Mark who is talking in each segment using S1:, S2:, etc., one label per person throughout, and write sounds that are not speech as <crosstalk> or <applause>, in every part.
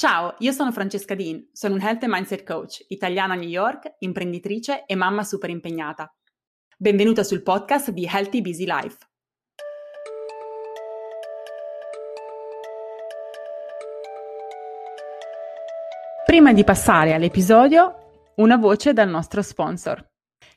S1: Ciao, io sono Francesca Dean, sono un Health and Mindset Coach, italiana a New York, imprenditrice e mamma super impegnata. Benvenuta sul podcast di Healthy Busy Life. Prima di passare all'episodio, una voce dal nostro sponsor.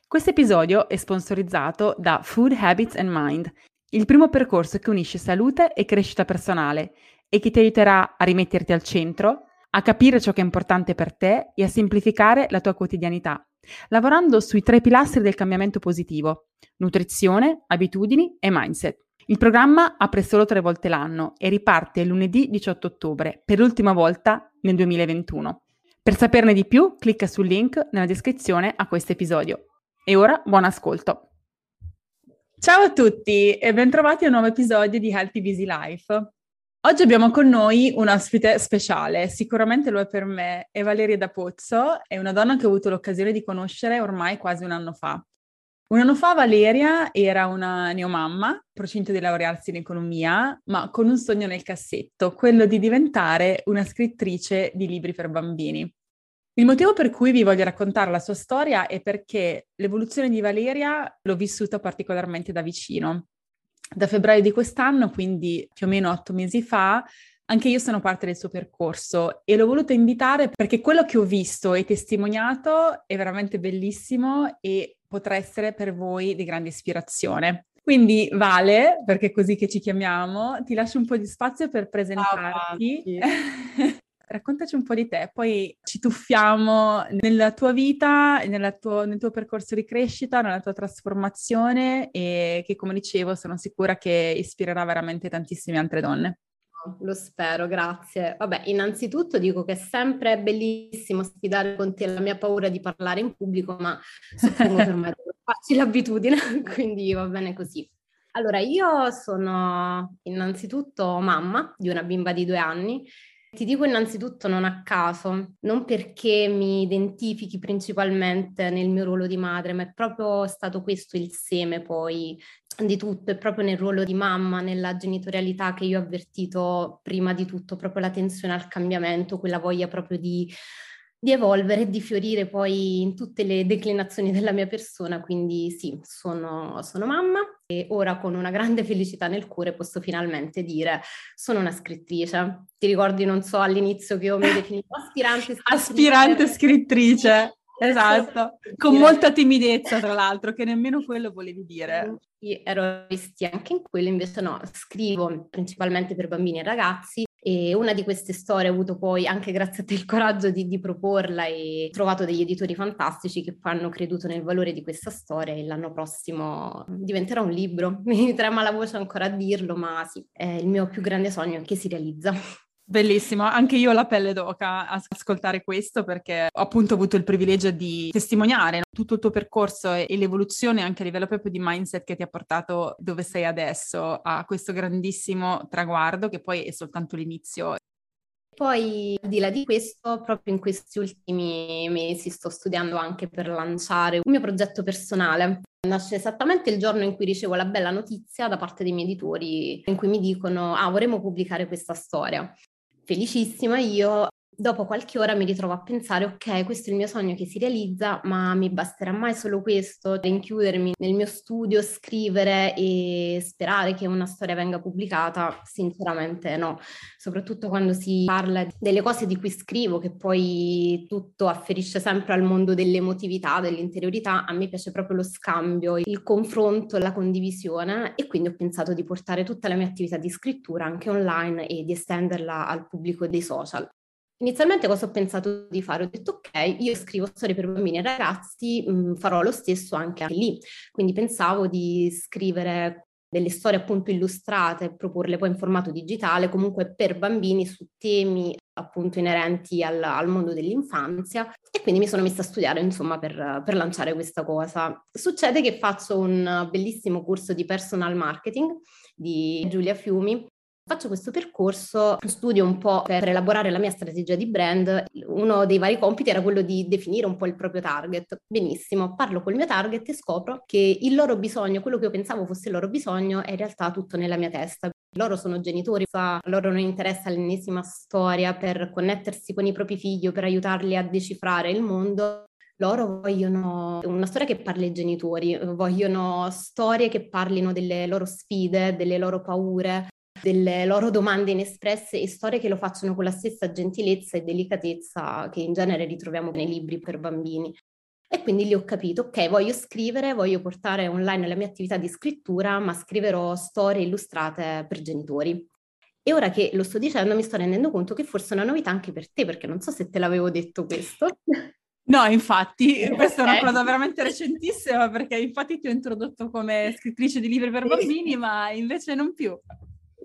S1: Questo episodio è sponsorizzato da Food Habits and Mind, il primo percorso che unisce salute e crescita personale e che ti aiuterà a rimetterti al centro, a capire ciò che è importante per te e a semplificare la tua quotidianità, lavorando sui tre pilastri del cambiamento positivo, nutrizione, abitudini e mindset. Il programma apre solo tre volte l'anno e riparte lunedì 18 ottobre, per l'ultima volta nel 2021. Per saperne di più, clicca sul link nella descrizione a questo episodio. E ora buon ascolto! Ciao a tutti e bentrovati a un nuovo episodio di Healthy Busy Life. Oggi abbiamo con noi un ospite speciale, sicuramente lo è per me, è Valeria da Pozzo, è una donna che ho avuto l'occasione di conoscere ormai quasi un anno fa. Un anno fa Valeria era una neomamma, procinto di laurearsi in economia, ma con un sogno nel cassetto, quello di diventare una scrittrice di libri per bambini. Il motivo per cui vi voglio raccontare la sua storia è perché l'evoluzione di Valeria l'ho vissuta particolarmente da vicino da febbraio di quest'anno, quindi più o meno otto mesi fa, anche io sono parte del suo percorso e l'ho voluto invitare perché quello che ho visto e testimoniato è veramente bellissimo e potrà essere per voi di grande ispirazione. Quindi Vale, perché è così che ci chiamiamo, ti lascio un po' di spazio per presentarti. <laughs> Raccontaci un po' di te, poi ci tuffiamo nella tua vita, tuo, nel tuo percorso di crescita, nella tua trasformazione e che, come dicevo, sono sicura che ispirerà veramente tantissime altre donne.
S2: Lo spero, grazie. Vabbè, innanzitutto dico che è sempre bellissimo sfidare con te la mia paura di parlare in pubblico, ma suppongo per me farci l'abitudine, <laughs> quindi va bene così. Allora, io sono innanzitutto mamma di una bimba di due anni ti dico innanzitutto non a caso, non perché mi identifichi principalmente nel mio ruolo di madre, ma è proprio stato questo il seme poi di tutto, è proprio nel ruolo di mamma, nella genitorialità che io ho avvertito prima di tutto, proprio la tensione al cambiamento, quella voglia proprio di di evolvere e di fiorire poi in tutte le declinazioni della mia persona, quindi sì, sono, sono, mamma e ora con una grande felicità nel cuore posso finalmente dire sono una scrittrice. Ti ricordi, non so, all'inizio che io mi definivo aspirante
S1: scrittrice? Aspirante scrittrice. Esatto, con molta timidezza tra l'altro, che nemmeno quello volevi dire.
S2: Ero restia anche in quello, invece no, scrivo principalmente per bambini e ragazzi e una di queste storie ho avuto poi, anche grazie a te, il coraggio di, di proporla e ho trovato degli editori fantastici che poi hanno creduto nel valore di questa storia e l'anno prossimo diventerà un libro. <laughs> Mi trema la voce ancora a dirlo, ma sì, è il mio più grande sogno che si realizza.
S1: Bellissimo, anche io ho la pelle d'oca a ascoltare questo perché ho appunto avuto il privilegio di testimoniare tutto il tuo percorso e l'evoluzione anche a livello proprio di mindset che ti ha portato dove sei adesso a questo grandissimo traguardo che poi è soltanto l'inizio.
S2: Poi, al di là di questo, proprio in questi ultimi mesi sto studiando anche per lanciare un mio progetto personale. Nasce esattamente il giorno in cui ricevo la bella notizia da parte dei miei editori in cui mi dicono ah vorremmo pubblicare questa storia felicissima io dopo qualche ora mi ritrovo a pensare, ok, questo è il mio sogno che si realizza, ma mi basterà mai solo questo, rinchiudermi nel mio studio, scrivere e sperare che una storia venga pubblicata? Sinceramente no, soprattutto quando si parla delle cose di cui scrivo, che poi tutto afferisce sempre al mondo dell'emotività, dell'interiorità, a me piace proprio lo scambio, il confronto, la condivisione e quindi ho pensato di portare tutta la mia attività di scrittura anche online e di estenderla al pubblico dei social. Inizialmente cosa ho pensato di fare? Ho detto ok, io scrivo storie per bambini e ragazzi, mh, mm, farò lo stesso anche lì. Quindi pensavo di scrivere delle storie appunto illustrate, proporle poi in formato digitale, comunque per bambini su temi appunto inerenti al, al mondo dell'infanzia e quindi mi sono messa a studiare insomma per, per lanciare questa cosa. Succede che faccio un bellissimo corso di personal marketing di Giulia Fiumi Faccio questo percorso, studio un po' per elaborare la mia strategia di brand. Uno dei vari compiti era quello di definire un po' il proprio target. Benissimo, parlo col mio target e scopro che il loro bisogno, quello che io pensavo fosse il loro bisogno, è in realtà tutto nella mia testa. loro sono genitori, a loro non interessa l'ennesima storia per connettersi con i propri figli o per aiutarli a decifrare il mondo. Loro vogliono una storia che parli ai genitori, vogliono storie che parlino delle loro sfide, delle loro paure, delle loro domande inespresse e storie che lo facciano con la stessa gentilezza e delicatezza che in genere ritroviamo nei libri per bambini. E quindi lì ho capito, ok, voglio scrivere, voglio portare online la mia attività di scrittura, ma scriverò storie illustrate per genitori. E ora che lo sto dicendo mi sto rendendo conto che forse è una novità anche per te, perché non so se te l'avevo detto questo. <laughs>
S1: No, infatti, <laughs> questa è una cosa veramente recentissima perché infatti ti ho introdotto come scrittrice di libri per bambini, ma invece non più.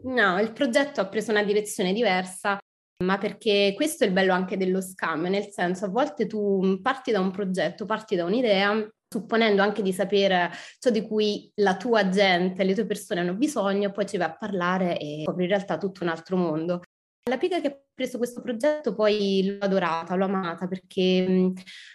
S2: No, il progetto ha preso una direzione diversa, ma perché questo è il bello anche dello scambio, nel senso a volte tu parti da un progetto, parti da un'idea, supponendo anche di sapere ciò di cui la tua gente, le tue persone hanno bisogno, poi ci vai a parlare e scopri in realtà tutto un altro mondo. La piega che ha preso questo progetto poi l'ho adorata, l'ho amata perché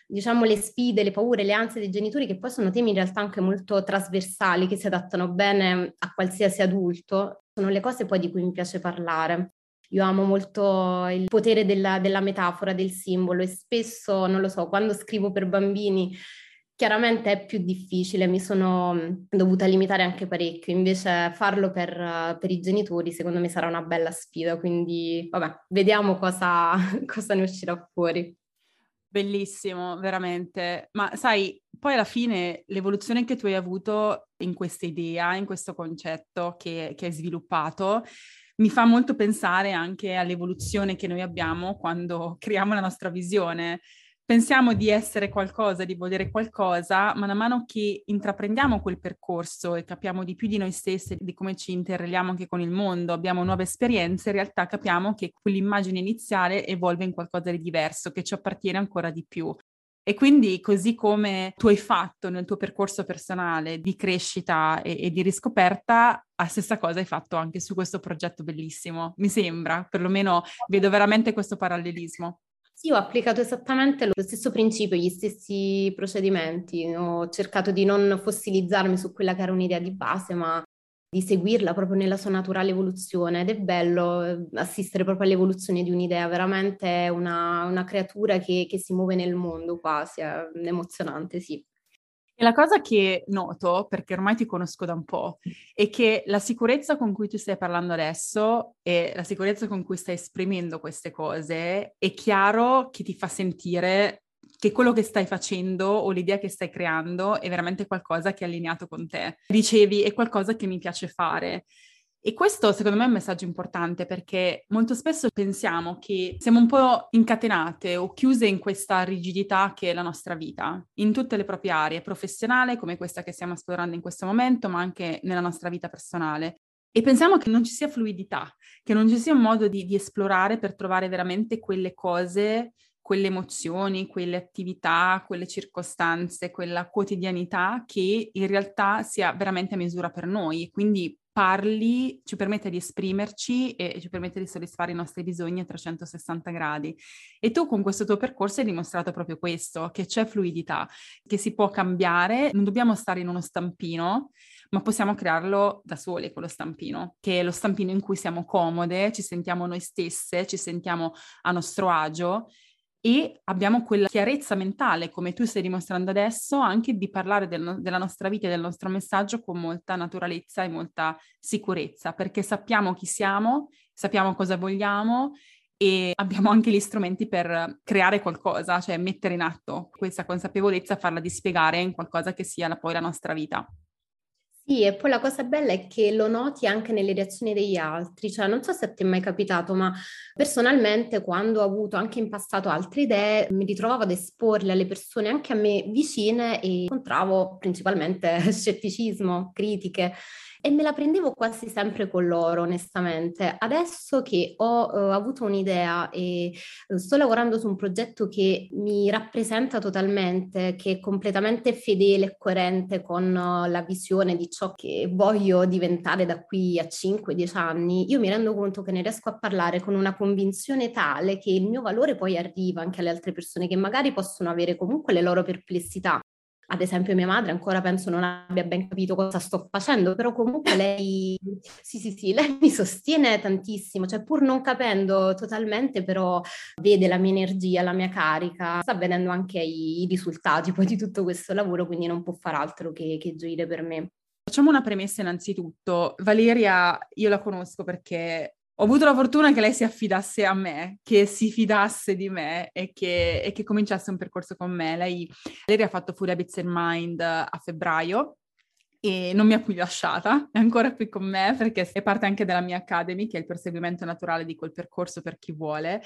S2: diciamo le sfide, le paure, le ansie dei genitori che poi sono temi in realtà anche molto trasversali che si adattano bene a qualsiasi adulto, sono le cose poi di cui mi piace parlare. Io amo molto il potere della, della metafora, del simbolo e spesso, non lo so, quando scrivo per bambini Chiaramente è più difficile, mi sono dovuta limitare anche parecchio, invece farlo per, per i genitori secondo me sarà una bella sfida, quindi vabbè, vediamo cosa, <laughs> cosa ne uscirà fuori.
S1: Bellissimo, veramente. Ma sai, poi alla fine l'evoluzione che tu hai avuto in questa idea, in questo concetto che, che hai sviluppato, mi fa molto pensare anche all'evoluzione che noi abbiamo quando <laughs> creiamo la nostra visione pensiamo di essere qualcosa, di volere qualcosa, man mano che intraprendiamo quel percorso e capiamo di più di noi stessi, di come ci interreliamo anche con il mondo, abbiamo nuove esperienze, in realtà capiamo che quell'immagine iniziale evolve in qualcosa di diverso, che ci appartiene ancora di più. E quindi così come tu hai fatto nel tuo percorso personale di crescita e, e, di riscoperta, la stessa cosa hai fatto anche su questo progetto bellissimo, mi sembra, perlomeno vedo veramente questo parallelismo.
S2: Sì, ho applicato esattamente lo stesso principio, gli stessi procedimenti. Ho cercato di non fossilizzarmi su quella che era un'idea di base, ma di seguirla proprio nella sua naturale evoluzione. Ed è bello eh, assistere proprio all'evoluzione di un'idea, veramente una, una creatura che, che si muove nel mondo quasi, è emozionante, sì.
S1: E la cosa che noto, perché ormai ti conosco da un po', è che la sicurezza con cui tu stai parlando adesso e la sicurezza con cui stai esprimendo queste cose è chiaro che ti fa sentire che quello che stai facendo o l'idea che stai creando è veramente qualcosa che è allineato con te. Dicevi, è qualcosa che mi piace fare. E questo secondo me è un messaggio importante perché molto spesso pensiamo che siamo un po' incatenate o chiuse in questa rigidità che è la nostra vita, in tutte le proprie aree, professionale come questa che stiamo esplorando in questo momento, ma anche nella nostra vita personale. E pensiamo che non ci sia fluidità, che non ci sia un modo di, di esplorare per trovare veramente quelle cose quelle emozioni, quelle attività, quelle circostanze, quella quotidianità che in realtà sia veramente a misura per noi. Quindi parli ci permette di esprimerci e ci permette di soddisfare i nostri bisogni a 360 gradi. E tu con questo tuo percorso hai dimostrato proprio questo, che c'è fluidità, che si può cambiare, non dobbiamo stare in uno stampino, ma possiamo crearlo da soli quello stampino, che è lo stampino in cui siamo comode, ci sentiamo noi stesse, ci sentiamo a nostro agio e abbiamo quella chiarezza mentale, come tu stai dimostrando adesso, anche di parlare del, della nostra vita e del nostro messaggio con molta naturalezza e molta sicurezza, perché sappiamo chi siamo, sappiamo cosa vogliamo e abbiamo anche gli strumenti per creare qualcosa, cioè mettere in atto questa consapevolezza, farla dispiegare in qualcosa che sia la, poi la nostra vita.
S2: Sì, e poi la cosa bella è che lo noti anche nelle reazioni degli altri, cioè non so se te è mai capitato, ma personalmente quando ho avuto anche in passato altre idee, mi ritrovavo ad esporle alle persone anche a me vicine e incontravo principalmente <laughs> scetticismo, critiche e me la prendevo quasi sempre con loro, onestamente. Adesso che ho uh, avuto un'idea e uh, sto lavorando su un progetto che mi rappresenta totalmente, che è completamente fedele e coerente con uh, la visione di ciò che voglio diventare da qui a 5-10 anni, io mi rendo conto che ne riesco a parlare con una convinzione tale che il mio valore poi arriva anche alle altre persone che magari possono avere comunque le loro perplessità ad esempio mia madre ancora penso non abbia ben capito cosa sto facendo, però comunque <laughs> lei, sì sì sì, lei mi sostiene tantissimo, cioè pur non capendo totalmente, però vede la mia energia, la mia carica, sta vedendo anche i, risultati poi di tutto questo lavoro, quindi non può far altro che, che gioire per me.
S1: Facciamo una premessa innanzitutto. Valeria, io la conosco perché ho avuto la fortuna che lei si affidasse a me, che si fidasse di me e che, e che cominciasse un percorso con me. Lei, lei ha fatto Full Habits and Mind a febbraio e non mi ha più lasciata, è ancora qui con me perché è parte anche della mia Academy, che è il perseguimento naturale di quel percorso per chi vuole.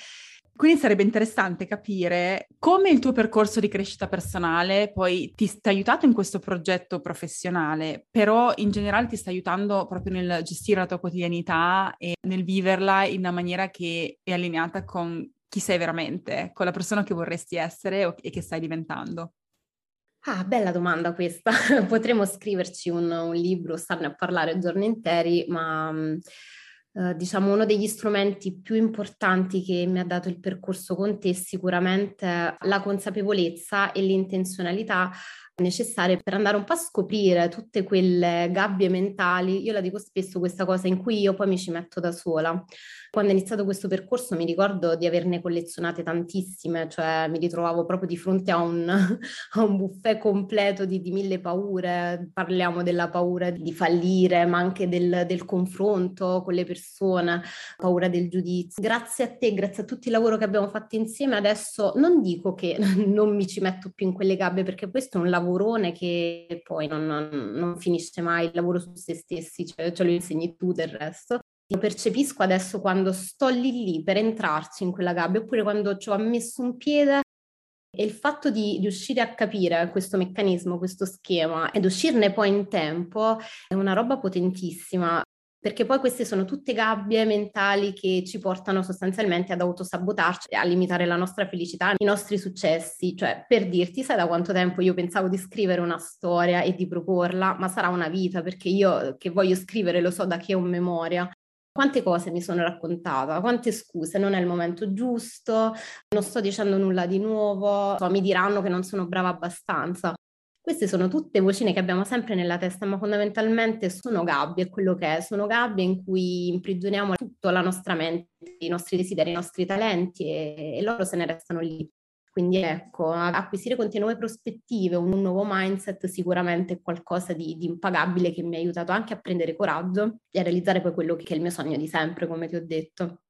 S1: Quindi sarebbe interessante capire come il tuo percorso di crescita personale poi ti sta aiutando in questo progetto professionale, però in generale ti sta aiutando proprio nel gestire la tua quotidianità e nel viverla in una maniera che è allineata con chi sei veramente, con la persona che vorresti essere e che stai diventando.
S2: Ah, bella domanda questa. <laughs> Potremmo scriverci un, un libro, starne a parlare giorni interi, ma eh, diciamo uno degli strumenti più importanti che mi ha dato il percorso con te è sicuramente la consapevolezza e l'intenzionalità necessarie per andare un po' a scoprire tutte quelle gabbie mentali. Io la dico spesso questa cosa in cui io poi mi ci metto da sola. Quando ho iniziato questo percorso mi ricordo di averne collezionate tantissime, cioè mi ritrovavo proprio di fronte a un, <laughs> a un buffet completo di, di, mille paure. Parliamo della paura di fallire, ma anche del, del confronto con le persone, paura del giudizio. Grazie a te, grazie a tutto il lavoro che abbiamo fatto insieme, adesso non dico che <laughs> non mi ci metto più in quelle gabbie, perché questo è un lavorone che poi non, non, non finisce mai, il lavoro su se stessi, cioè, ce lo insegni tu del resto. Lo percepisco adesso quando sto lì lì per entrarci in quella gabbia, oppure quando ci ho messo un piede e il fatto di riuscire a capire questo meccanismo, questo schema ed uscirne poi in tempo è una roba potentissima perché poi queste sono tutte gabbie mentali che ci portano sostanzialmente ad autosabotarci, a limitare la nostra felicità, i nostri successi. Cioè, per dirti, sai da quanto tempo io pensavo di scrivere una storia e di proporla, ma sarà una vita, perché io che voglio scrivere lo so da che ho memoria. Quante cose mi sono raccontata, quante scuse, non è il momento giusto, non sto dicendo nulla di nuovo, mi diranno che non sono brava abbastanza. Queste sono tutte vocine che abbiamo sempre nella testa, ma fondamentalmente sono gabbie, quello che è, sono gabbie in cui imprigioniamo tutta la nostra mente, i nostri desideri, i nostri talenti e, e loro se ne restano lì. Quindi ecco, acquisire con te nuove prospettive, un nuovo mindset sicuramente è qualcosa di, di, impagabile che mi ha aiutato anche a prendere coraggio e a realizzare poi quello che è il mio sogno di sempre, come ti ho detto.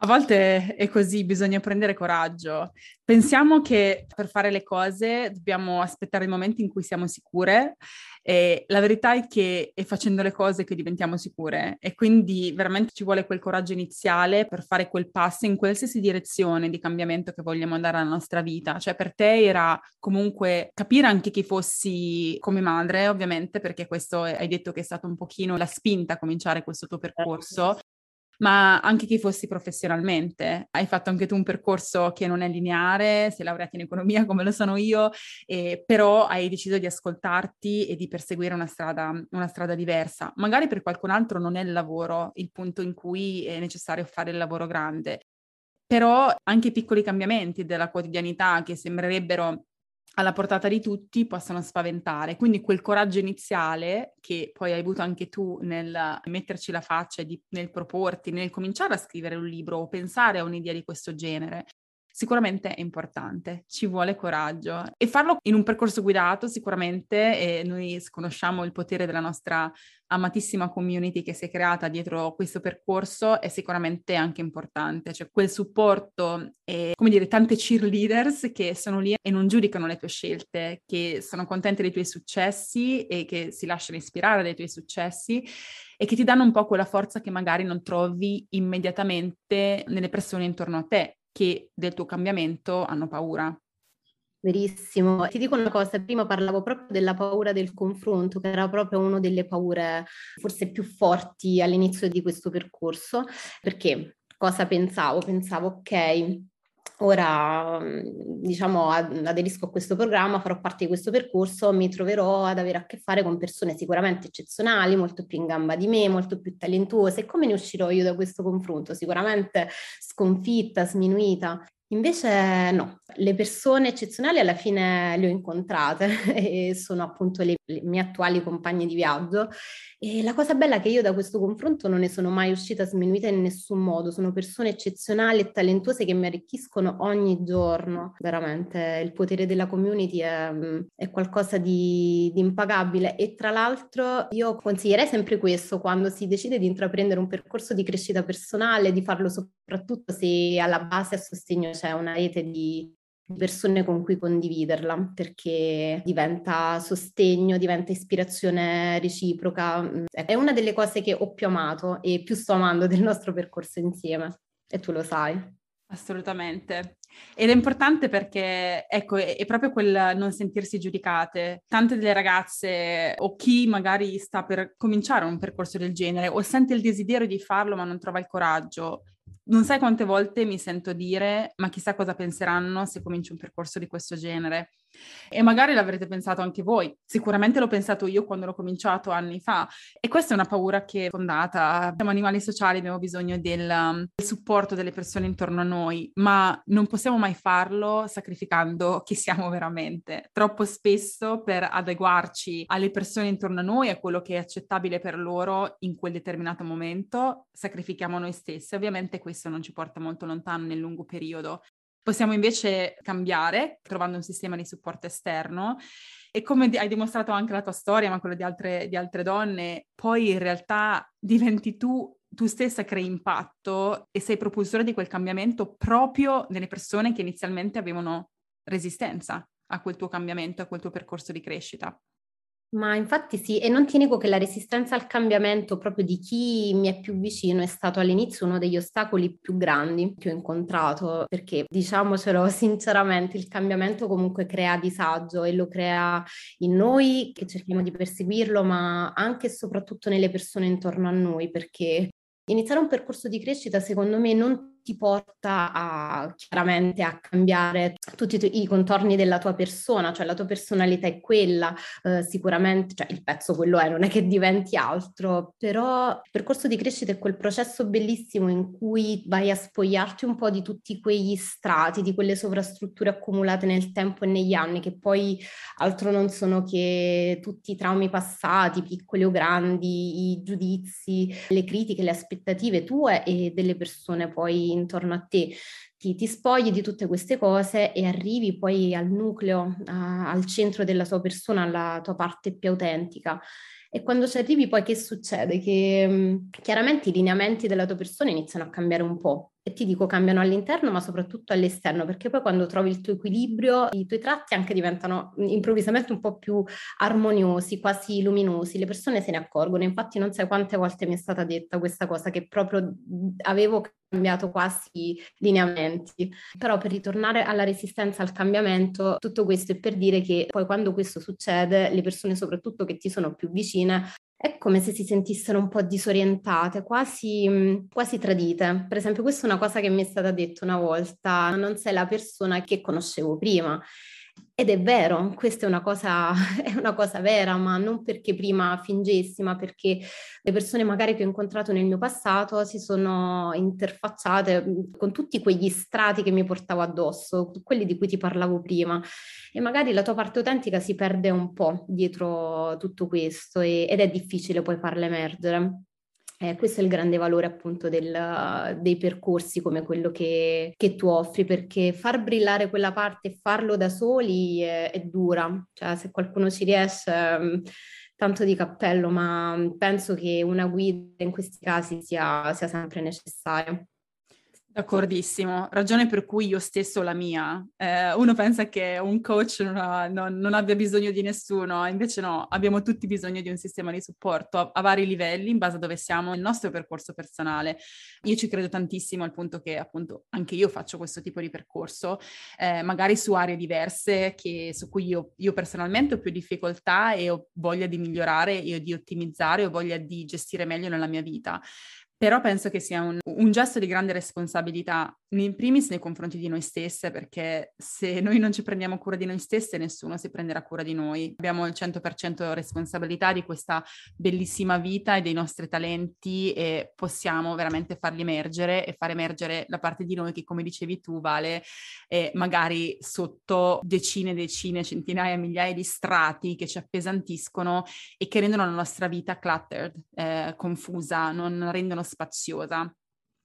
S1: A volte è così, bisogna prendere coraggio. Pensiamo che per fare le cose dobbiamo aspettare il momento in cui siamo sicure e la verità è che è facendo le cose che diventiamo sicure e quindi veramente ci vuole quel coraggio iniziale per fare quel passo in qualsiasi direzione di cambiamento che vogliamo andare nella nostra vita. Cioè per te era comunque capire anche chi fossi come madre, ovviamente, perché questo hai detto che è stato un pochino la spinta a cominciare questo tuo percorso ma anche chi fossi professionalmente. Hai fatto anche tu un percorso che non è lineare, sei laureata in economia come lo sono io, eh, però hai deciso di ascoltarti e di perseguire una strada, una strada diversa. Magari per qualcun altro non è il lavoro il punto in cui è necessario fare il lavoro grande, però anche i piccoli cambiamenti della quotidianità che sembrerebbero alla portata di tutti possono spaventare. Quindi quel coraggio iniziale che poi hai avuto anche tu nel metterci la faccia, di, nel proporti, nel cominciare a scrivere un libro o pensare a un'idea di questo genere, sicuramente è importante, ci vuole coraggio. E farlo in un percorso guidato sicuramente noi conosciamo il potere della nostra amatissima community che si è creata dietro questo percorso è sicuramente anche importante, cioè quel supporto e come dire tante cheerleaders che sono lì e non giudicano le tue scelte, che sono contente dei tuoi successi e che si lasciano ispirare dai tuoi successi e che ti danno un po' quella forza che magari non trovi immediatamente nelle persone intorno a te che del tuo cambiamento hanno paura.
S2: Verissimo. Ti dico una cosa, prima parlavo proprio della paura del confronto, che era proprio una delle paure forse più forti all'inizio di questo percorso, perché cosa pensavo? Pensavo, ok, ora diciamo aderisco a questo programma, farò parte di questo percorso, mi troverò ad avere a che fare con persone sicuramente eccezionali, molto più in gamba di me, molto più talentuose. Come ne uscirò io da questo confronto? Sicuramente sconfitta, sminuita. Invece no, le persone eccezionali alla fine le ho incontrate <laughs> e sono appunto le, le, mie attuali compagne di viaggio. E la cosa bella è che io da questo confronto non ne sono mai uscita sminuita in nessun modo, sono persone eccezionali e talentuose che mi arricchiscono ogni giorno, veramente il potere della community è, è qualcosa di, di impagabile. E tra l'altro io consiglierei sempre questo quando si decide di intraprendere un percorso di crescita personale, di farlo soprattutto se alla base a sostegno c'è una rete di persone con cui condividerla perché diventa sostegno, diventa ispirazione reciproca. Mm, è una delle cose che ho più amato e più sto amando del nostro percorso insieme e tu lo sai.
S1: Assolutamente. Ed è importante perché, ecco, è, proprio quel non sentirsi giudicate. Tante delle ragazze o chi magari sta per cominciare un percorso del genere o sente il desiderio di farlo ma non trova il coraggio non sai quante volte mi sento dire, ma chissà cosa penseranno se comincio un percorso di questo genere. E magari l'avrete pensato anche voi, sicuramente l'ho pensato io quando l'ho cominciato anni fa. E questa è una paura che è fondata. Siamo animali sociali, abbiamo bisogno del, um, del supporto delle persone intorno a noi, ma non possiamo mai farlo sacrificando chi siamo veramente. Troppo spesso per adeguarci alle persone intorno a noi, a quello che è accettabile per loro in quel determinato momento, sacrifichiamo noi stessi. Ovviamente questo non ci porta molto lontano nel lungo periodo. Possiamo invece cambiare trovando un sistema di supporto esterno e come hai dimostrato anche la tua storia, ma quella di altre, di altre donne, poi in realtà diventi tu tu stessa crei impatto e sei propulsore di quel cambiamento proprio nelle persone che inizialmente avevano resistenza a quel tuo cambiamento, a quel tuo percorso di crescita.
S2: Ma infatti sì, e non ti nego che la resistenza al cambiamento proprio di chi mi è più vicino è stato all'inizio uno degli ostacoli più grandi che ho incontrato, perché diciamocelo <laughs> sinceramente, il cambiamento comunque crea disagio e lo crea in noi che cerchiamo di perseguirlo, ma anche e soprattutto nelle persone intorno a noi, perché iniziare un percorso di crescita secondo me non ti porta a, chiaramente a cambiare tutti i contorni della tua persona, cioè la tua personalità è quella, eh, sicuramente, cioè il pezzo quello è, non è che diventi altro, però il percorso di crescita è quel processo bellissimo in cui vai a spogliarti un po' di tutti quegli strati, di quelle sovrastrutture accumulate nel tempo e negli anni, che poi altro non sono che tutti i traumi passati, piccoli o grandi, i giudizi, le critiche, le aspettative tue e delle persone poi intorno a te, ti, ti spogli di tutte queste cose e arrivi poi al nucleo, a, al centro della tua persona, alla tua parte più autentica. E quando ci arrivi poi che succede? Che mh, chiaramente i lineamenti della tua persona iniziano a cambiare un po'. E ti dico cambiano all'interno ma soprattutto all'esterno, perché poi quando trovi il tuo equilibrio i tuoi tratti anche diventano improvvisamente un po' più armoniosi, quasi luminosi, le persone se ne accorgono. Infatti non sai quante volte mi è stata detta questa cosa, che proprio avevo cambiato quasi lineamenti. Però per ritornare alla resistenza al cambiamento, tutto questo è per dire che poi quando questo succede, le persone soprattutto che ti sono più vicine è come se si sentissero un po' disorientate, quasi, quasi tradite. Per esempio, questa è una cosa che mi è stata detta una volta, non sei la persona che conoscevo prima. Ed è vero, questa è una, cosa, <laughs> è una cosa vera, ma non perché prima fingessi, ma perché le persone magari che ho incontrato nel mio passato si sono interfacciate con tutti quegli strati che mi portavo addosso, quelli di cui ti parlavo prima. E magari la tua parte autentica si perde un po' dietro tutto questo e, ed è difficile poi farla emergere. Eh, questo è il grande valore appunto del, dei percorsi come quello che, che, tu offri, perché far brillare quella parte e farlo da soli è, è dura, cioè se qualcuno ci riesce mm, tanto di cappello, ma penso che una guida in questi casi sia, sia sempre necessaria.
S1: D'accordissimo, ragione per cui io stesso la mia. Eh, uno pensa che un coach non, ha, non, non, abbia bisogno di nessuno, invece no, abbiamo tutti bisogno di un sistema di supporto a, a, vari livelli in base a dove siamo nel nostro percorso personale. Io ci credo tantissimo al punto che appunto anche io faccio questo tipo di percorso, eh, magari su aree diverse che, su cui io, io personalmente ho più difficoltà e ho voglia di migliorare e di ottimizzare, ho voglia di gestire meglio nella mia vita Però penso che sia un, un, gesto di grande responsabilità, in primis nei confronti di noi stesse, perché se noi non ci prendiamo cura di noi stesse, nessuno si prenderà cura di noi. Abbiamo il 100% responsabilità di questa bellissima vita e dei nostri talenti e possiamo veramente farli emergere e far emergere la parte di noi che, come dicevi tu, vale eh, magari sotto decine, decine, centinaia, migliaia di strati che ci appesantiscono e che rendono la nostra vita cluttered, eh, confusa, non rendono spaziosa.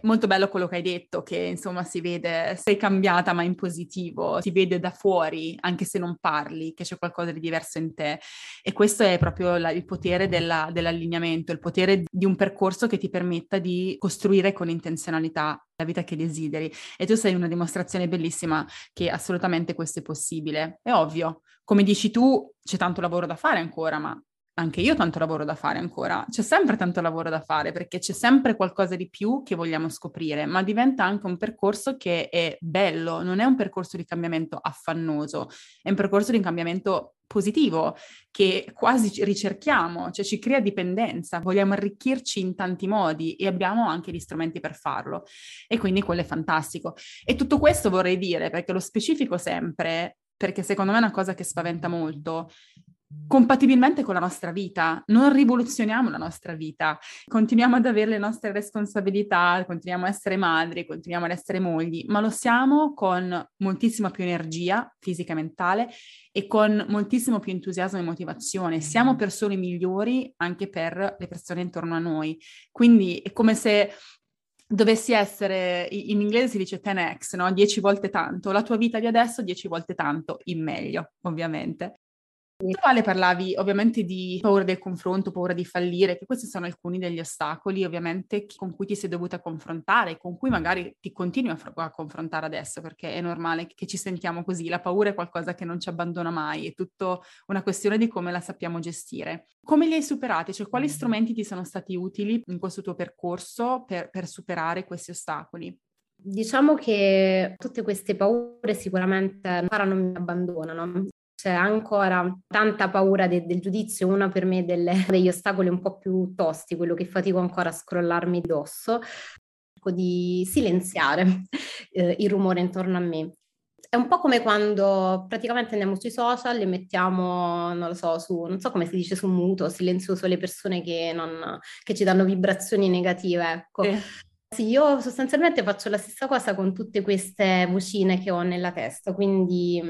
S1: Molto bello quello che hai detto, che insomma si vede, sei cambiata ma in positivo, si vede da fuori, anche se non parli, che c'è qualcosa di diverso in te. E questo è proprio la, il potere della, dell'allineamento, il potere di un percorso che ti permetta di costruire con intenzionalità la vita che desideri. E tu sei una dimostrazione bellissima che assolutamente questo è possibile. È ovvio, come dici tu, c'è tanto lavoro da fare ancora, ma anche io ho tanto lavoro da fare ancora, c'è sempre tanto lavoro da fare perché c'è sempre qualcosa di più che vogliamo scoprire, ma diventa anche un percorso che è bello, non è un percorso di cambiamento affannoso, è un percorso di cambiamento positivo che quasi ricerchiamo, cioè ci crea dipendenza, vogliamo arricchirci in tanti modi e abbiamo anche gli strumenti per farlo e quindi quello è fantastico. E tutto questo vorrei dire perché lo specifico sempre, perché secondo me è una cosa che spaventa molto, compatibilmente con la nostra vita, non rivoluzioniamo la nostra vita, continuiamo ad avere le nostre responsabilità, continuiamo a essere madri, continuiamo ad essere mogli, ma lo siamo con moltissima più energia fisica e mentale e con moltissimo più entusiasmo e motivazione. Siamo persone migliori anche per le persone intorno a noi. Quindi è come se dovessi essere, in inglese si dice 10x, no? 10 volte tanto, la tua vita di adesso 10 volte tanto, in meglio, ovviamente. Tu Ale parlavi ovviamente di paura del confronto, paura di fallire, che questi sono alcuni degli ostacoli ovviamente con cui ti sei dovuta confrontare, con cui magari ti continui a, a, confrontare adesso, perché è normale che ci sentiamo così, la paura è qualcosa che non ci abbandona mai, è tutto una questione di come la sappiamo gestire. Come li hai superati? Cioè quali strumenti ti sono stati utili in questo tuo percorso per, per superare questi ostacoli?
S2: Diciamo che tutte queste paure sicuramente ancora non mi abbandonano c'è ancora tanta paura de- del giudizio, una per me delle, <laughs> degli ostacoli un po' più tosti, quello che fatico ancora a scrollarmi addosso, cerco di silenziare <laughs> eh, il rumore intorno a me. È un po' come quando praticamente andiamo sui social e mettiamo, non lo so, su, non so come si dice, su muto, silenzioso le persone che, non, che ci danno vibrazioni negative, ecco. Eh. Sì, io sostanzialmente faccio la stessa cosa con tutte queste vocine che ho nella testa, quindi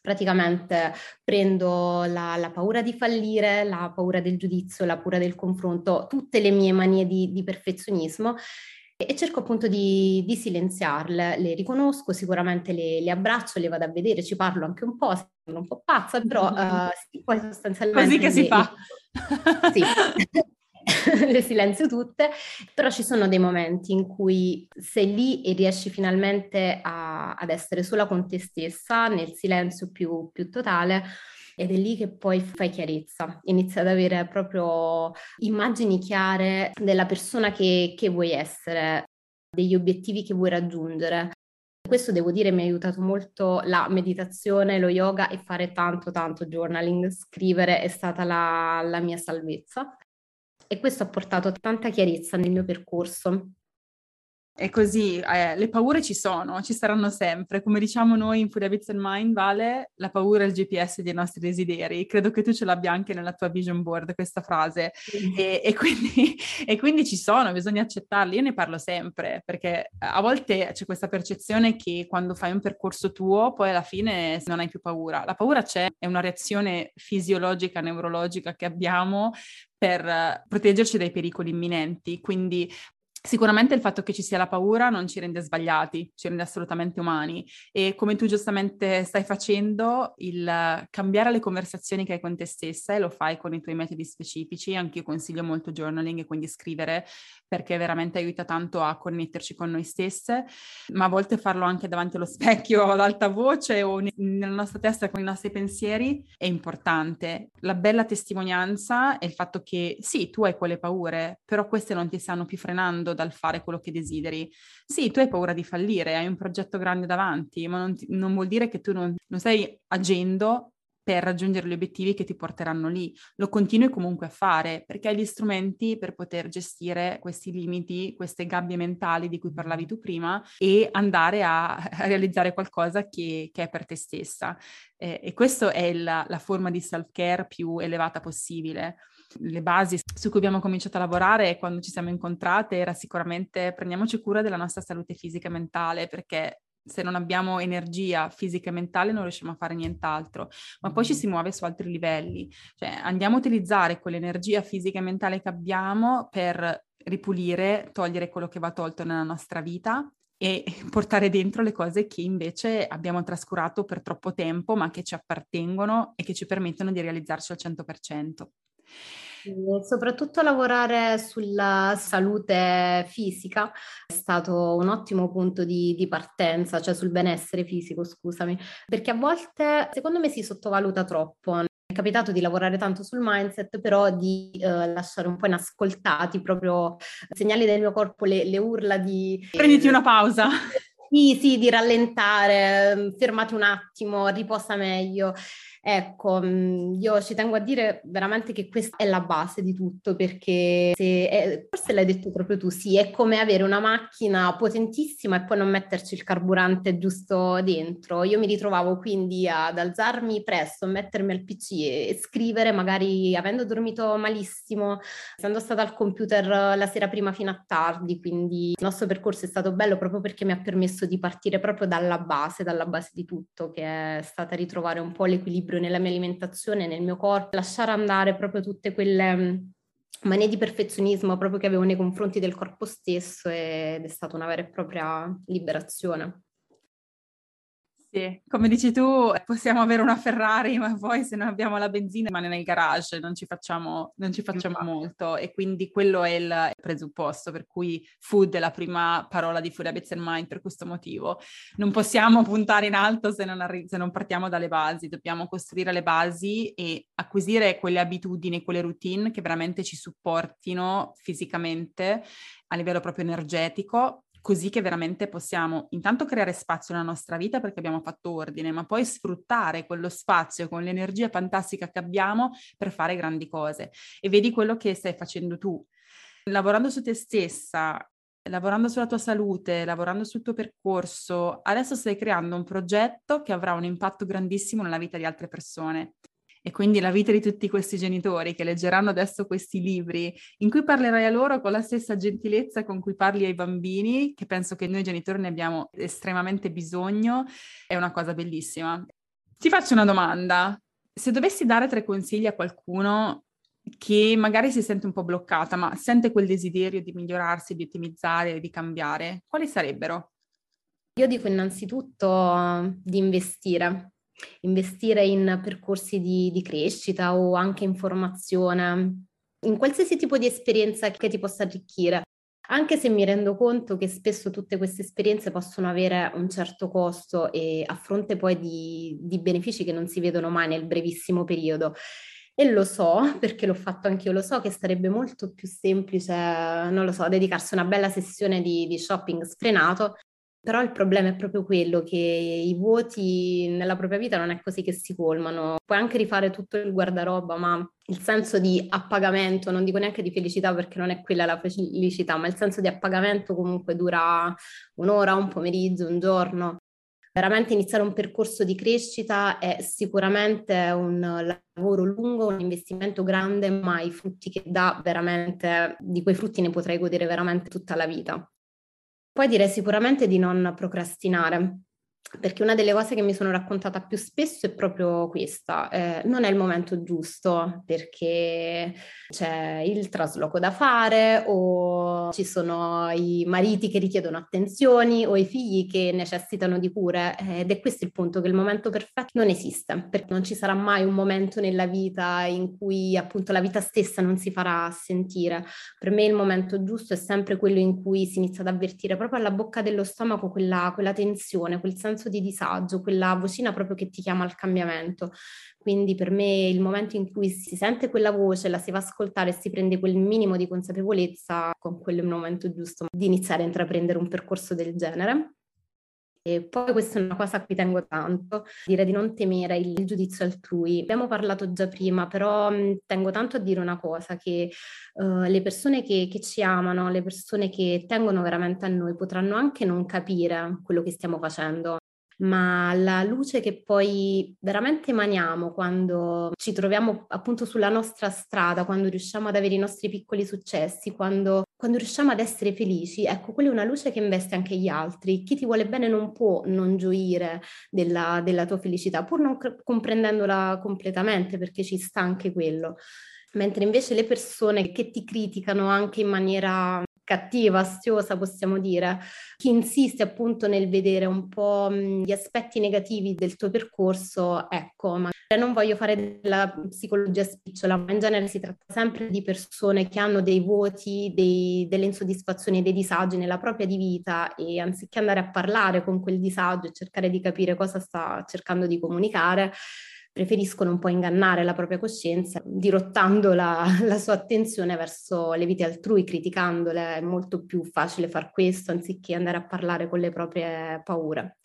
S2: praticamente prendo la, la, paura di fallire, la paura del giudizio, la paura del confronto, tutte le mie manie di, di perfezionismo e cerco appunto di, di, silenziarle, le riconosco, sicuramente le, le, abbraccio, le vado a vedere, ci parlo anche un po', sembra un po' pazza, però uh, <laughs> sì, poi sostanzialmente...
S1: Così che si fa.
S2: sì, <laughs> <laughs> le silenzio tutte, però ci sono dei momenti in cui sei lì e riesci finalmente a, ad essere sola con te stessa, nel silenzio più, più totale, ed è lì che poi fai chiarezza, inizi ad avere proprio immagini chiare della persona che, che vuoi essere, degli obiettivi che vuoi raggiungere. Questo devo dire mi ha aiutato molto la meditazione, lo yoga e fare tanto tanto journaling, scrivere è stata la, la mia salvezza e questo ha portato tanta chiarezza nel mio percorso.
S1: È così, eh, le paure ci sono, ci saranno sempre. Come diciamo noi in Food Habits and Mind, Vale, la paura è il GPS dei nostri desideri. Credo che tu ce l'abbia anche nella tua vision board questa frase. Mm. E, e, quindi, <laughs> e, quindi, ci sono, bisogna accettarli. Io ne parlo sempre, perché a volte c'è questa percezione che quando fai un percorso tuo, poi alla fine non hai più paura. La paura c'è, è una reazione fisiologica, neurologica che abbiamo per proteggerci dai pericoli imminenti. Quindi Sicuramente il fatto che ci sia la paura non ci rende sbagliati, ci rende assolutamente umani e come tu giustamente stai facendo, il cambiare le conversazioni che hai con te stessa e lo fai con i tuoi metodi specifici, anche io consiglio molto journaling e quindi scrivere perché veramente aiuta tanto a connetterci con noi stesse, ma a volte farlo anche davanti allo specchio <laughs> ad alta voce o nella nostra testa con i nostri pensieri è importante. La bella testimonianza è il fatto che sì, tu hai quelle paure, però queste non ti stanno più frenando bloccato dal fare quello che desideri. Sì, tu hai paura di fallire, hai un progetto grande davanti, ma non, ti, non vuol dire che tu non, non stai agendo per raggiungere gli obiettivi che ti porteranno lì. Lo continui comunque a fare perché hai gli strumenti per poter gestire questi limiti, queste gabbie mentali di cui parlavi tu prima e andare a, a realizzare qualcosa che, che, è per te stessa. Eh, e questa è la, la forma di self-care più elevata possibile le basi su cui abbiamo cominciato a lavorare quando ci siamo incontrate era sicuramente prendiamoci cura della nostra salute fisica e mentale perché se non abbiamo energia fisica e mentale non riusciamo a fare nient'altro, ma poi ci si muove su altri livelli, cioè andiamo a utilizzare quell'energia fisica e mentale che abbiamo per ripulire, togliere quello che va tolto nella nostra vita e <laughs> portare dentro le cose che invece abbiamo trascurato per troppo tempo, ma che ci appartengono e che ci permettono di realizzarci al 100%.
S2: E soprattutto lavorare sulla salute fisica è stato un ottimo punto di, di, partenza, cioè sul benessere fisico, scusami, perché a volte secondo me si sottovaluta troppo. È capitato di lavorare tanto sul mindset, però di eh, lasciare un po' inascoltati proprio segnali del mio corpo, le, le urla di...
S1: Prenditi una pausa. <laughs>
S2: Sì, sì, di rallentare, fermati un attimo, riposa meglio. Ecco, mm, io ci tengo a dire veramente che questa è la base di tutto perché se è, forse l'hai detto proprio tu, sì, è come avere una macchina potentissima e poi non metterci il carburante giusto dentro. Io mi ritrovavo quindi ad alzarmi presto, mettermi al PC e scrivere, magari avendo dormito malissimo, essendo stata al computer la sera prima fino a tardi, quindi il nostro percorso è stato bello proprio perché mi ha permesso di partire proprio dalla base, dalla base di tutto, che è stata ritrovare un po' l'equilibrio equilibrio nella mia alimentazione, nel mio corpo, lasciare andare proprio tutte quelle mm, manie di perfezionismo proprio che avevo nei confronti del corpo stesso ed è stata una vera e propria liberazione.
S1: Sì, come dici tu, possiamo avere una Ferrari, ma poi se non abbiamo la benzina rimane nel garage, non ci facciamo, non ci facciamo molto. E quindi quello è il presupposto per cui food è la prima parola di Food Habits and Mind per questo motivo. Non possiamo puntare in alto se non, arri- se non partiamo dalle basi, dobbiamo costruire le basi e acquisire quelle abitudini, quelle routine che veramente ci supportino fisicamente a livello proprio energetico così che veramente possiamo intanto creare spazio nella nostra vita perché abbiamo fatto ordine, ma poi sfruttare quello spazio con l'energia fantastica che abbiamo per fare grandi cose. E vedi quello che stai facendo tu. Lavorando su te stessa, lavorando sulla tua salute, lavorando sul tuo percorso, adesso stai creando un progetto che avrà un impatto grandissimo nella vita di altre persone. E quindi la vita di tutti questi genitori che leggeranno adesso questi libri, in cui parlerai a loro con la stessa gentilezza con cui parli ai bambini, che penso che noi genitori ne abbiamo estremamente bisogno, è una cosa bellissima. Ti faccio una domanda. Se dovessi dare tre consigli a qualcuno che magari si sente un po' bloccata, ma sente quel desiderio di migliorarsi, di ottimizzare, di cambiare, quali sarebbero?
S2: Io dico innanzitutto di investire, investire in percorsi di, di crescita o anche in formazione, in qualsiasi tipo di esperienza che ti possa arricchire anche se mi rendo conto che spesso tutte queste esperienze possono avere un certo costo e a fronte poi di, di, benefici che non si vedono mai nel brevissimo periodo. E lo so, perché l'ho fatto anche io, lo so che sarebbe molto più semplice, non lo so, dedicarsi a una bella sessione di, di shopping sfrenato però il problema è proprio quello che i vuoti nella propria vita non è così che si colmano. Puoi anche rifare tutto il guardaroba, ma il senso di appagamento, non dico neanche di felicità perché non è quella la felicità, ma il senso di appagamento comunque dura un'ora, un pomeriggio, un giorno. Veramente iniziare un percorso di crescita è sicuramente un lavoro lungo, un investimento grande, ma i frutti che dà veramente, di quei frutti ne potrai godere veramente tutta la vita. Poi direi sicuramente di non procrastinare, perché una delle cose che mi sono raccontata più spesso è proprio questa, eh, non è il momento giusto perché c'è il trasloco da fare o ci sono i mariti che richiedono attenzioni o i figli che necessitano di cure ed è questo il punto che il momento perfetto non esiste perché non ci sarà mai un momento nella vita in cui appunto la vita stessa non si farà sentire. Per me il momento giusto è sempre quello in cui si inizia ad avvertire proprio alla bocca dello stomaco quella, quella tensione, quel senso di disagio, quella vocina proprio che ti chiama al cambiamento. Quindi per me il momento in cui si sente quella voce, la si va a ascoltare e si prende quel minimo di consapevolezza, con quello è il momento giusto di iniziare a intraprendere un percorso del genere. E poi questa è una cosa a cui tengo tanto, dire di non temere il giudizio altrui. Abbiamo parlato già prima, però tengo tanto a dire una cosa, che uh, le persone che, che ci amano, le persone che tengono veramente a noi, potranno anche non capire quello che stiamo facendo, ma la luce che poi veramente emaniamo quando ci troviamo appunto sulla nostra strada, quando riusciamo ad avere i nostri piccoli successi, quando, quando riusciamo ad essere felici, ecco, quella è una luce che investe anche gli altri. Chi ti vuole bene non può non gioire della, della tua felicità, pur non comprendendola completamente, perché ci sta anche quello mentre invece le persone che ti criticano anche in maniera cattiva, astiosa, possiamo dire, chi insiste appunto nel vedere un po' gli aspetti negativi del tuo percorso, ecco, ma non voglio fare della psicologia spicciola, ma in genere si tratta sempre di persone che hanno dei vuoti, dei, delle insoddisfazioni, dei disagi nella propria di vita e anziché andare a parlare con quel disagio e cercare di capire cosa sta cercando di comunicare, preferiscono un po' ingannare la propria coscienza, dirottando la, la, sua attenzione verso le vite altrui, criticandole. È molto più facile far questo anziché andare a parlare con le proprie paure.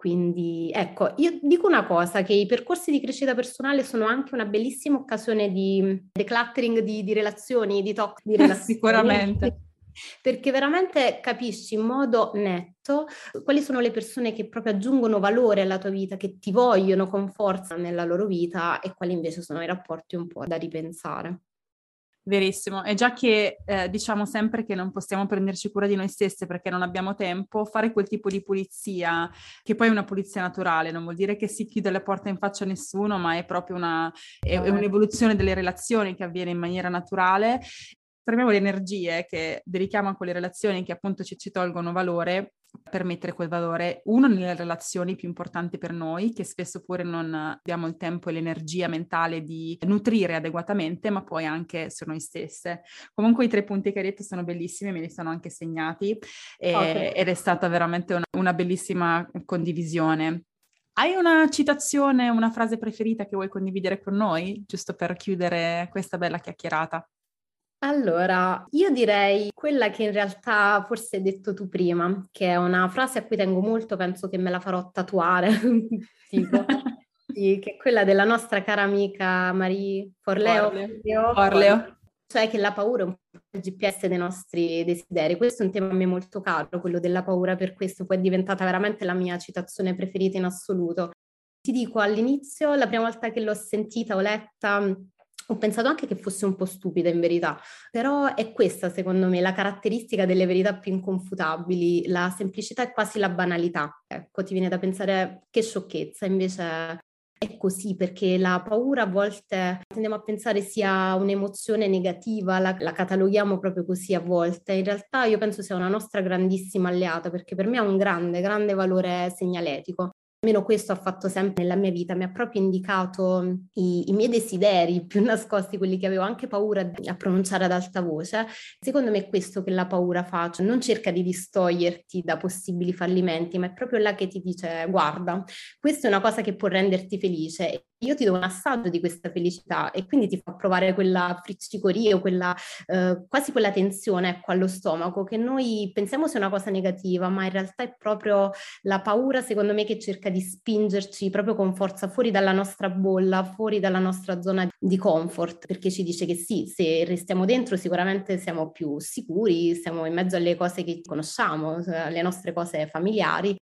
S2: Quindi ecco, io dico una cosa, che i percorsi di crescita personale sono anche una bellissima occasione di decluttering di, di relazioni, di talk di <laughs> relazioni.
S1: Sicuramente <laughs>
S2: perché veramente capisci in modo netto quali sono le persone che proprio aggiungono valore alla tua vita, che ti vogliono con forza nella loro vita e quali invece sono i rapporti un po' da ripensare.
S1: Verissimo, e già che eh, diciamo sempre che non possiamo prenderci cura di noi stesse perché non abbiamo tempo, fare quel tipo di pulizia, che poi è una pulizia naturale, non vuol dire che si chiude la porta in faccia a nessuno, ma è proprio una, è, è un'evoluzione delle relazioni che avviene in maniera naturale trasformiamo le energie che dedichiamo a quelle relazioni che appunto ci, ci tolgono valore per mettere quel valore, uno, nelle relazioni più importanti per noi, che spesso pure non abbiamo il tempo e l'energia mentale di nutrire adeguatamente, ma poi anche su noi stesse. Comunque i tre punti che hai detto sono bellissimi, me li sono anche segnati e, okay. ed è stata veramente una, una bellissima condivisione. Hai una citazione, una frase preferita che vuoi condividere con noi, giusto per chiudere questa bella chiacchierata?
S2: Allora, io direi quella che in realtà forse hai detto tu prima, che è una frase a cui tengo molto, penso che me la farò tatuare, <laughs> tipo, <laughs> sì, che è quella della nostra cara amica Marie Forleo.
S1: Forleo. Forleo.
S2: Cioè che la paura è un po' il GPS dei nostri desideri. Questo è un tema a me molto caro, quello della paura, per questo poi è diventata veramente la mia citazione preferita in assoluto. Ti dico, all'inizio, la prima volta che l'ho sentita o letta, ho pensato anche che fosse un po' stupida in verità, però è questa secondo me la caratteristica delle verità più inconfutabili, la semplicità e quasi la banalità. Ecco, ti viene da pensare che sciocchezza, invece è così perché la paura a volte tendiamo a pensare sia un'emozione negativa, la, la, cataloghiamo proprio così a volte. In realtà io penso sia una nostra grandissima alleata perché per me ha un grande, grande valore segnaletico. Almeno questo ha fatto sempre nella mia vita, mi ha proprio indicato i, i, miei desideri <laughs> più nascosti, quelli che avevo anche paura a pronunciare ad alta voce. Secondo me è questo che la paura fa, cioè non cerca di distoglierti da possibili fallimenti, ma è proprio là che ti dice guarda, questa è una cosa che può renderti felice io ti do un assaggio di questa felicità e quindi ti fa provare quella friccicoria o quella, eh, quasi quella tensione ecco, allo stomaco che noi pensiamo sia una cosa negativa, ma in realtà è proprio la paura, secondo me, che cerca di spingerci proprio con forza fuori dalla nostra bolla, fuori dalla nostra zona di comfort, perché ci dice che sì, se restiamo dentro sicuramente siamo più sicuri, siamo in mezzo alle cose che conosciamo, alle nostre cose familiari,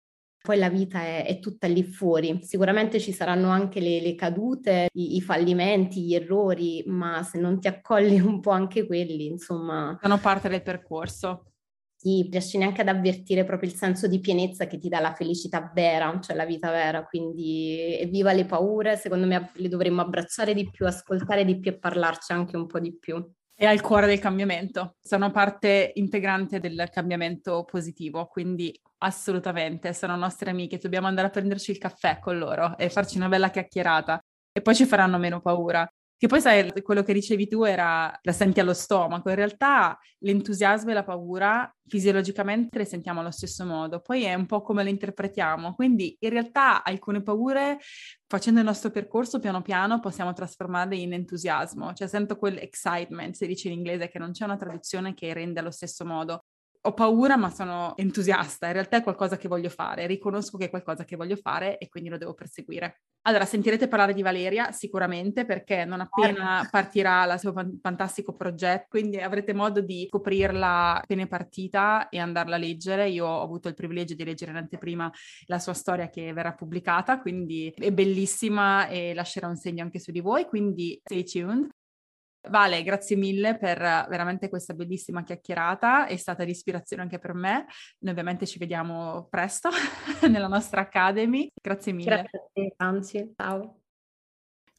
S2: poi la vita è, è, tutta lì fuori. Sicuramente ci saranno anche le, le cadute, i, i, fallimenti, gli errori, ma se non ti accogli <laughs> un po' anche quelli, insomma...
S1: Sono parte del percorso.
S2: Sì, riesci neanche ad avvertire proprio il senso di pienezza che ti dà la felicità vera, cioè la vita vera. Quindi evviva le paure, secondo me le dovremmo abbracciare di più, ascoltare di più e parlarci anche un po' di più
S1: è al cuore del cambiamento, sono parte integrante del cambiamento positivo, quindi assolutamente sono nostre amiche, dobbiamo andare a prenderci il caffè con loro e farci una bella chiacchierata e poi ci faranno meno paura. Che poi sai, quello che dicevi tu era la senti allo stomaco, in realtà l'entusiasmo e la paura fisiologicamente le sentiamo allo stesso modo, poi è un po' come le interpretiamo, quindi in realtà alcune paure facendo il nostro percorso piano piano possiamo trasformarle in entusiasmo, cioè sento quel excitement, si dice in inglese che non c'è una traduzione che rende allo stesso modo, ho paura ma sono entusiasta, in realtà è qualcosa che voglio fare, riconosco che è qualcosa che voglio fare e quindi lo devo perseguire. Allora, sentirete parlare di Valeria sicuramente perché non appena partirà il suo fantastico progetto, quindi avrete modo di scoprirla appena è partita e andarla a leggere. Io ho avuto il privilegio di leggere in anteprima la sua storia che verrà pubblicata, quindi è bellissima e lascerà un segno anche su di voi, quindi stay tuned. Vale, grazie mille per veramente questa bellissima chiacchierata, è stata di ispirazione anche per me. Noi ovviamente ci vediamo presto <laughs> nella nostra Academy. Grazie mille.
S2: Grazie a te, anzi, ciao.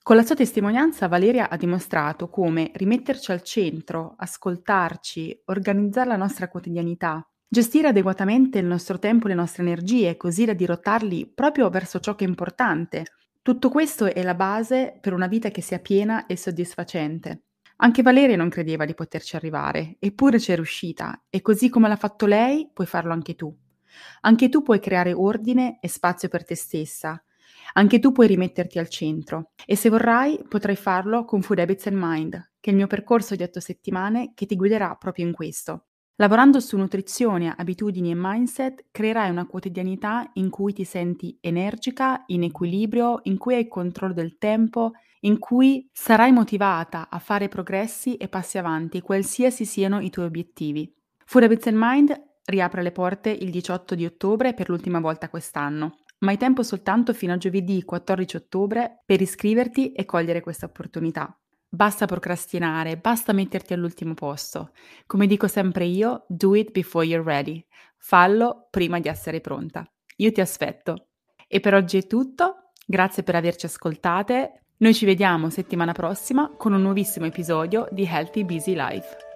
S1: Con la sua testimonianza Valeria ha dimostrato come rimetterci al centro, ascoltarci, organizzare la nostra quotidianità, gestire adeguatamente il nostro tempo e le nostre energie, così da dirottarli proprio verso ciò che è importante. Tutto questo è la base per una vita che sia piena e soddisfacente. Anche Valeria non credeva di poterci arrivare, eppure c'è riuscita, e così come l'ha fatto lei, puoi farlo anche tu. Anche tu puoi creare ordine e spazio per te stessa. Anche tu puoi rimetterti al centro. E se vorrai, potrai farlo con Food Habits and Mind, che è il mio percorso di otto settimane che ti guiderà proprio in questo. Lavorando su nutrizione, abitudini e mindset, creerai una quotidianità in cui ti senti energica, in equilibrio, in cui hai controllo del tempo, in cui sarai motivata a fare progressi e passi avanti, qualsiasi siano i tuoi obiettivi. Habits and Mind riapre le porte il 18 di ottobre per l'ultima volta quest'anno, ma hai tempo soltanto fino a giovedì 14 ottobre per iscriverti e cogliere questa opportunità. Basta procrastinare, basta metterti all'ultimo posto. Come dico sempre io, do it before you're ready. Fallo prima di essere pronta. Io ti aspetto. E per oggi è tutto. Grazie per averci ascoltate. Noi ci vediamo settimana prossima con un nuovissimo episodio di Healthy Busy Life.